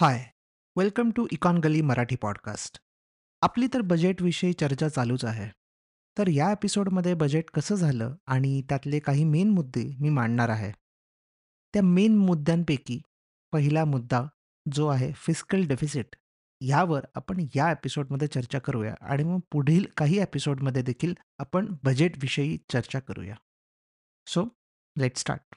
Hi, welcome to Econ Gali Marathi podcast. आपली तर बजेटविषयी चर्चा चालूच आहे. तर या एपिसोडमध्ये बजेट कसं झालं आणि त्यातले काही मेन मुद्दे मी मांडणार आहे. त्या मेन मुद्द्यांपैकी पहिला मुद्दा जो आहे फिस्कल डेफिसिट यावर आपण या एपिसोडमध्ये चर्चा करूया आणि मग पुढील काही एपिसोडमध्ये देखील आपण बजेटविषयी चर्चा करूया. So let start.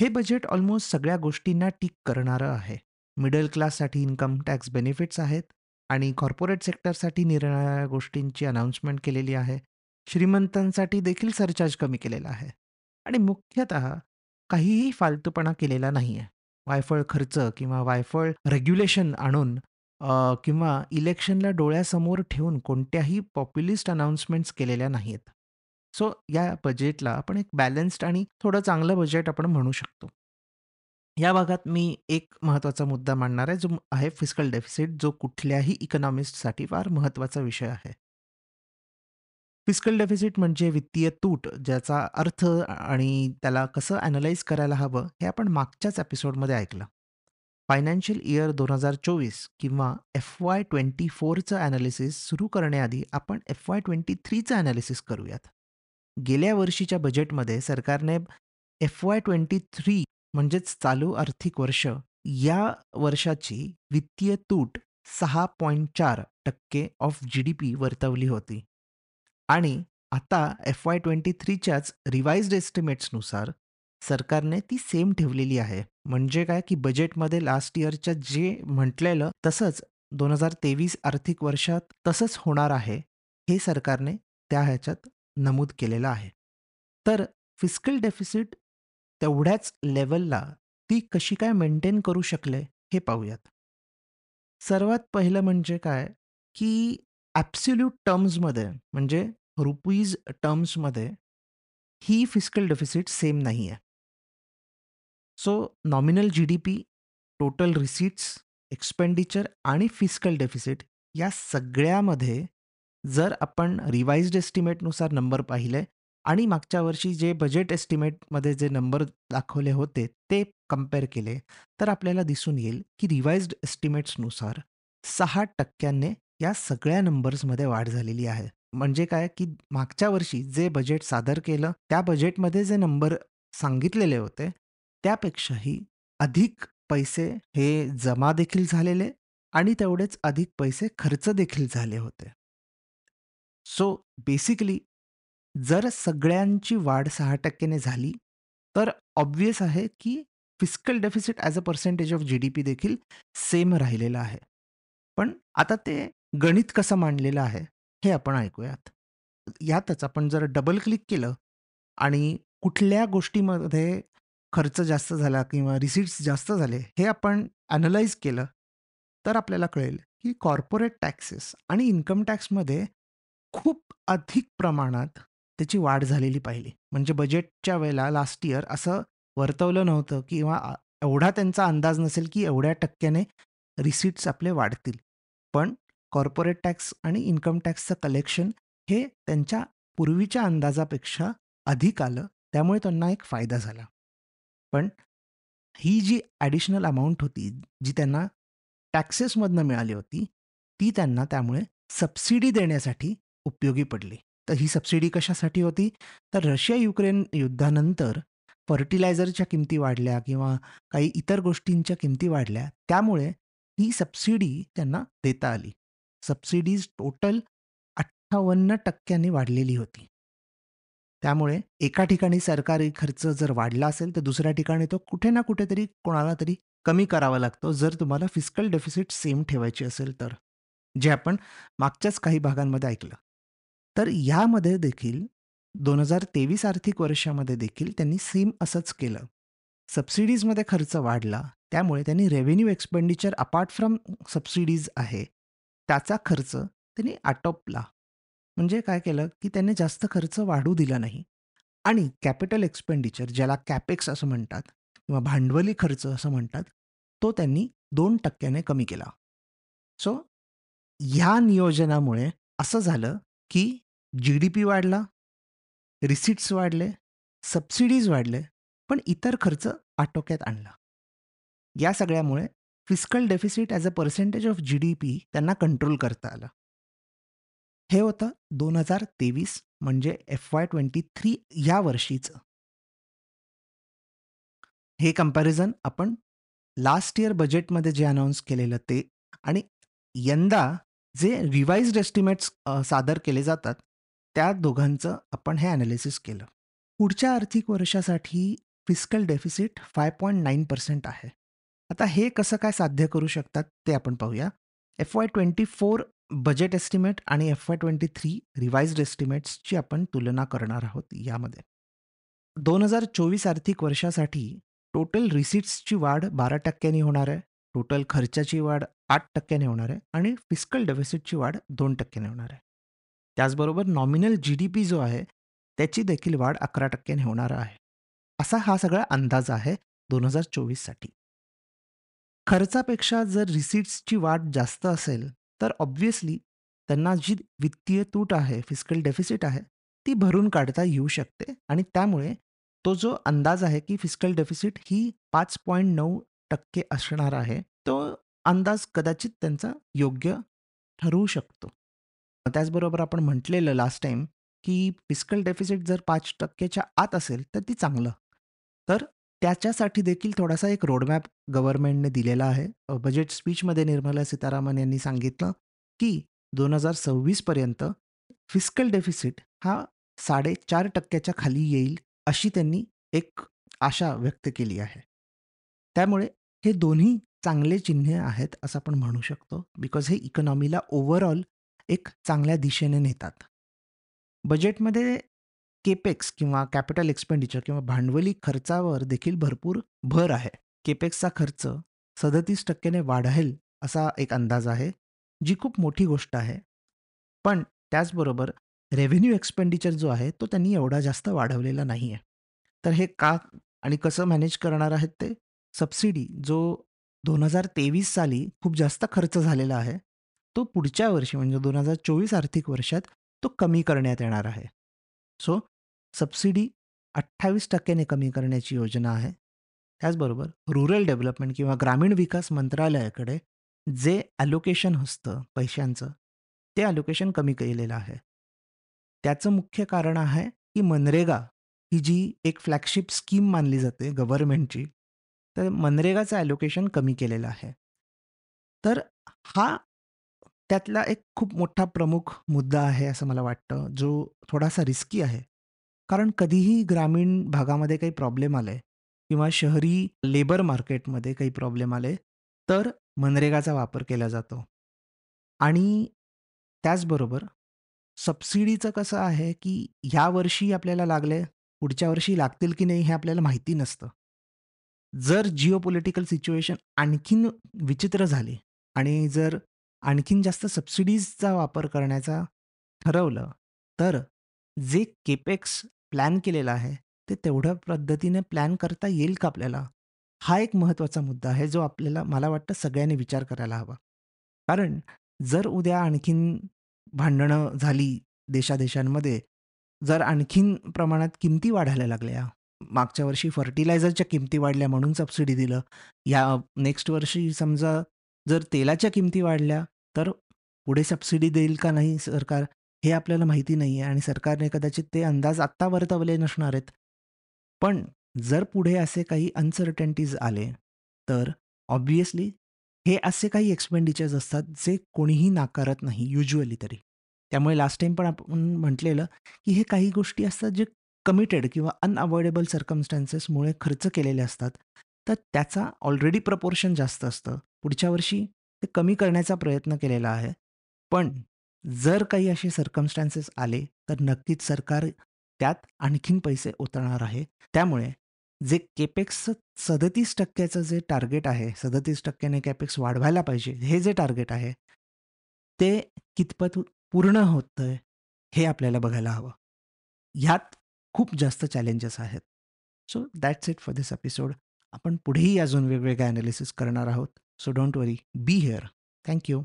हे बजेट ऑलमोस्ट सगळ्या गोष्टींना टिक करणारं आहे. मिडल क्लाससाठी इन्कम टॅक्स बेनिफिट्स आहेत आणि कॉर्पोरेट सेक्टरसाठी निरनिराळ्या गोष्टींची अनाउन्समेंट केलेली आहे. श्रीमंतांसाठी देखील सरचार्ज कमी केलेला आहे आणि मुख्यतः काहीही फालतूपणा केलेला नाही आहे. वायफळ खर्च किंवा वायफळ रेग्युलेशन आणून किंवा इलेक्शनला डोळ्यासमोर ठेवून कोणत्याही पॉप्युलिस्ट अनाउन्समेंट्स केलेल्या नाहीत. सो या बजेटला आपण एक बॅलन्स्ड आणि थोडं चांगलं बजेट आपण म्हणू शकतो. या भागात मी एक महत्त्वाचा मुद्दा मांडणार आहे, जो आहे फिस्कल डेफिसिट, जो कुठल्याही इकॉनॉमिस्टसाठी फार महत्त्वाचा विषय आहे. फिस्कल डेफिसिट म्हणजे वित्तीय तूट, ज्याचा अर्थ आणि त्याला कसं ॲनलाईज करायला हवं, हे आपण मागच्याच एपिसोडमध्ये ऐकलं. फायनान्शियल इयर दोन हजार चोवीस किंवा एफ-वाय 24चं ॲनालिसिस सुरू करण्याआधी आपण एफ-वाय 23चं ॲनालिसिस करूयात. गेल्या वर्षीच्या बजेटमध्ये सरकारने एफ-वाय 23 म्हणजेच चालू आर्थिक वर्ष या वर्षाची वित्तीय तूट सहा पॉइंट चार टक्के ऑफ जी-डी-पी वर्तवली होती आणि आता एफ-वाय 23च्याच रिवाइज्ड एस्टिमेट्सनुसार सरकारने ती सेम ठेवलेली आहे. म्हणजे काय की बजेटमध्ये लास्ट इयरच्या जे म्हटलेलं तसंच दोन हजार तेवीस आर्थिक वर्षात तसंच होणार आहे, हे सरकारने त्या ह्याच्यात नमूद केलेलं आहे. तर फिस्कल डेफिसिट तेवढ्याच लेवलला ती कशी काय मेंटेन करू शकले हे पाहूयात. सर्वात पहिलं म्हणजे काय, की ॲब्सोल्यूट टर्म्समध्ये म्हणजे रुपीज टर्म्समध्ये ही फिस्कल डेफिसिट सेम नाही आहे. So nominal GDP, total receipts, expenditure आणि फिस्कल डेफिसिट या सगळ्यामध्ये जर आपण रिवाइज्ड एस्टिमेटनुसार नंबर पाहिले आणि मागच्या वर्षी जे बजेट एस्टिमेटमध्ये जे नंबर दाखवले होते ते कंपेअर केले तर आपल्याला दिसून येईल की रिवाइज्ड एस्टिमेट्सनुसार सहा टक्क्यांनी या सगळ्या नंबर्समध्ये वाढ झालेली आहे. म्हणजे काय की मागच्या वर्षी जे बजेट सादर केलं त्या बजेटमध्ये जे नंबर सांगितलेले होते त्यापेक्षाही अधिक पैसे हे जमा देखील झालेले आणि तेवढेच अधिक पैसे खर्च देखील झाले होते. सो बेसिकली जर सगळ्यांची वाढ सहा टक्क्याने झाली, तर ऑब्व्हियस आहे की fiscal deficit as a percentage of GDP देखील सेम राहिलेलं आहे. पण आता ते गणित कसं मांडलेलं आहे, हे आपण ऐकूयात. यातच आपण जर डबल क्लिक केलं आणि कुठल्या गोष्टीमध्ये खर्च जास्त झाला किंवा रिसिट्स जास्त झाले, हे आपण ॲनलाईज केलं, तर आपल्याला कळेल की कॉर्पोरेट टॅक्सेस आणि इन्कम टॅक्समध्ये खूप अधिक प्रमाणात त्याची वाढ झालेली पाहिली. म्हणजे बजेटच्या वेळेला लास्ट इयर असं वर्तवलं नव्हतं किंवा एवढा त्यांचा अंदाज नसेल की एवढ्या टक्क्याने रिसिट्स आपले वाढतील. पण कॉर्पोरेट टॅक्स आणि इन्कम टॅक्सचं कलेक्शन हे त्यांच्या पूर्वीच्या अंदाजापेक्षा अधिक आलं. त्यामुळे त्यांना एक फायदा झाला. पण ही जी ॲडिशनल अमाऊंट होती, जी त्यांना टॅक्सेसमधनं मिळाली होती, ती त्यांना त्यामुळे सबसिडी देण्यासाठी उपयोगी पडली. तर ही सबसिडी कशासाठी होती? तर रशिया-युक्रेन युद्धानंतर फर्टिलायझरच्या किमती वाढल्या किंवा काही इतर गोष्टींच्या किमती वाढल्या. त्यामुळे ही सबसिडी त्यांना देता आली. सबसिडीज टोटल अठ्ठावन्न टक्क्यांनी वाढलेली होती. त्यामुळे एका ठिकाणी सरकारी खर्च जर वाढला असेल, तर दुसऱ्या ठिकाणी तो कुठे ना कुठेतरी कोणाला तरी कमी करावा लागतो, जर तुम्हाला फिस्कल डेफिसिट सेम ठेवायची असेल तर. जे आपण मागच्याच काही भागांमध्ये ऐकलं. तर यामध्ये देखील 2023 आर्थिक वर्षामध्ये देखील त्यांनी सेम असंच केलं. सबसिडीजमध्ये खर्च वाढला, त्यामुळे त्यांनी revenue expenditure apart from subsidies आहे, त्याचा खर्च त्यांनी आटोपला. म्हणजे काय केलं, की त्यांनी जास्त खर्च वाढू दिला नाही आणि कॅपिटल एक्सपेंडिचर ज्याला कॅपेक्स असं म्हणतात किंवा भांडवली खर्च असं म्हणतात, तो त्यांनी 2% ने कमी केला. सो ह्या नियोजनामुळे असं झालं, की जी-डी-पी वाढला, रिसिट्स वाढले, सबसिडीज वाढले, पण इतर खर्च आटोक्यात आणला. या सगळ्यामुळे fiscal deficit as a percentage of GDP त्यांना कंट्रोल करता आलं. हे होतं 2023 म्हणजे एफ-वाय-23 या वर्षीचं. हे कंपॅरिझन आपण लास्ट इयर बजेटमध्ये जे अनाउन्स केलेलं ते आणि यंदा जे रिवाइज्ड एस्टिमेट्स सादर केले जातात, त्या दोघांचं आपण हे ॲनालिसिस केलं. पुढच्या आर्थिक वर्षासाठी फिस्कल डेफिसिट 5.9% आहे. आता हे कसं काय साध्य करू शकतात ते आपण पाहूया. एफ-वाय-24 बजेट एस्टिमेट आणि एफ-वाय-23 रिवाइज्ड एस्टिमेट्सची आपण तुलना करणार आहोत यामध्ये. 2024 आर्थिक वर्षासाठी टोटल रिसिट्सची वाढ बारा टक्क्यांनी होणार आहे. टोटल खर्चाची वाढ आठ टक्क्याने होणार आहे आणि फिस्कल डेफिसिटची वाढ दोन टक्क्याने होणार आहे. त्याचबरोबर नॉमिनल जी-डी-पी जो आहे, त्याची देखील वाढ अकरा टक्क्याने होणार आहे. असा हा सगळा अंदाज आहे 2024 साठी. खर्चापेक्षा जर रिसीट्सची वाढ जास्त असेल, तर ऑब्व्हियसली त्यांना जी वित्तीय तूट आहे, फिस्कल डेफिसिट आहे, ती भरून काढता येऊ शकते आणि त्यामुळे तो जो अंदाज आहे, की फिस्कल डेफिसिट ही 5.9% असणार आहे, तो अंदाज कदाचित त्यांचा योग्य ठरवू शकतो. त्याचबरोबर आपण म्हटलेलं लास्ट टाईम, की फिस्कल डेफिसिट जर पाच टक्क्याच्या आत असेल, तर ती चांगलं. तर त्याच्यासाठी देखील थोडासा एक रोडमॅप गव्हर्नमेंटने दिलेला आहे. बजेट स्पीचमध्ये निर्मला सीतारामन यांनी सांगितलं, की दोन हजार सव्वीसपर्यंत फिस्कल डेफिसिट हा साडेचार टक्क्याच्या खाली येईल, अशी त्यांनी एक आशा व्यक्त केली आहे. त्यामुळे हे दोन्ही चांगले चिन्हे आहेत, असं आपण म्हणू शकतो. बिकॉज हे इकॉनॉमीला ओव्हरऑल एक चांगल्या दिशेने नेतात. बजेटमध्ये केपेक्स किंवा कॅपिटल एक्सपेंडिचर किंवा भांडवली खर्चावर देखील भरपूर भर आहे. केपेक्सचा खर्च सदतीस टक्क्याने वाढेल, असा एक अंदाज आहे, जी खूप मोठी गोष्ट आहे. पण त्याचबरोबर रेव्हेन्यू एक्सपेंडिचर जो आहे, तो त्यांनी एवढा जास्त वाढवलेला नाही आहे तर हे का आणि कसं मॅनेज करणार आहेत ते? सबसिडी जो 2023 साली खूप जास्त खर्च झालेला आहे, तो पुढच्या वर्षी म्हणजे 2024 आर्थिक वर्षात तो कमी करण्यात येणार आहे. सो सबसिडी अठ्ठावीस टक्क्याने कमी करण्याची योजना आहे. त्याचबरोबर रुरल डेव्हलपमेंट किंवा ग्रामीण विकास मंत्रालयाकडे जे ॲलोकेशन असतं पैशांचं, ते ॲलोकेशन कमी केलेलं आहे. त्याचं मुख्य कारण आहे, की मनरेगा ही जी एक फ्लॅगशिप स्कीम मानली जाते गव्हर्नमेंटची, तर मनरेगाचं ॲलोकेशन कमी केलेलं आहे. तर हा त्यातला एक खूप मोठा प्रमुख मुद्दा आहे, असं मला वाटतं, जो थोडासा रिस्की आहे. कारण कधीही ग्रामीण भागामध्ये काही प्रॉब्लेम आले किंवा शहरी लेबर मार्केटमध्ये काही प्रॉब्लेम आले, तर मनरेगाचा वापर केला जातो. आणि त्याचबरोबर सबसिडीचं कसं आहे, की ह्या वर्षी आपल्याला लागले, पुढच्या वर्षी लागतील की नाही हे आपल्याला माहिती नसतं. जर जिओपॉलिटिकल सिच्युएशन आणखीन विचित्र झाली आणि जर आणखीन जास्त सबसिडीजचा वापर करण्याचा ठरवलं, तर जे केपेक्स प्लॅन केलेलं आहे, ते तेवढ्या पद्धतीने प्लॅन करता येईल का आपल्याला? हा एक महत्त्वाचा मुद्दा आहे, जो आपल्याला मला वाटतं सगळ्यांनी विचार करायला हवा. कारण जर उद्या आणखीन भांडणं झाली देशादेशांमध्ये, जर आणखीन प्रमाणात किमती वाढायला लागल्या, मागच्या वर्षी फर्टिलायझरच्या किमती वाढल्या म्हणून सबसिडी दिलं, या नेक्स्ट वर्षी समजा जर तेलाच्या किमती वाढल्या, तर पुढे सबसिडी देईल का नाही सरकार? हे आपल्याला माहिती नाही आहे आणि सरकारने कदाचित ते अंदाज आत्ता वर्तवले नसणार आहेत. पण जर पुढे असे काही अनसर्टन्टीज आले तर ऑब्वियसली हे असे काही एक्सपेंडिचर्स असतात जे कोणीही नाकारत नाही युज्युअली तरी. त्यामुळे लास्ट टाइम पण आपण म्हटलेलं की हे काही गोष्टी असतात जे कमिटेड किंवा अनअवॉइडेबल सर्कमस्टान्सेसमुळे खर्च केलेले असतात तर त्याचा ऑलरेडी प्रपोर्शन जास्त असतं. पुढच्या वर्षी ते कमी करण्याचा प्रयत्न केलेला आहे. पण जर काही असे सर्कमस्टान्सेस आले तर नक्कीच सरकार त्यात आणखीन पैसे उतरणार आहे. त्यामुळे जे केपेक्सचं सदतीस टक्क्याचं जे टार्गेट आहे सदतीस टक्क्याने कॅपेक्स वाढवायला पाहिजे हे जे टार्गेट आहे ते कितपत पूर्ण होतं हे आपल्याला बघायला हवं. ह्यात खूप जास्त चॅलेंजेस आहेत. So that's it for this episode आपण पुढेही अजून वेगवेगळे ॲनालिसिस करणार आहोत. So don't worry be here thank you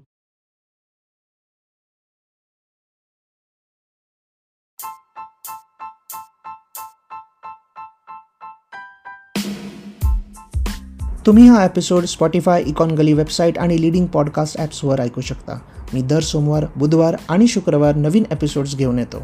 तुम्ही हा episode Spotify Econ Gali website आणि लिडिंग पॉडकास्ट ॲप्सवर ऐकू शकता. मी दर सोमवार बुधवार आणि शुक्रवार नवीन एपिसोड्स घेऊन येतो.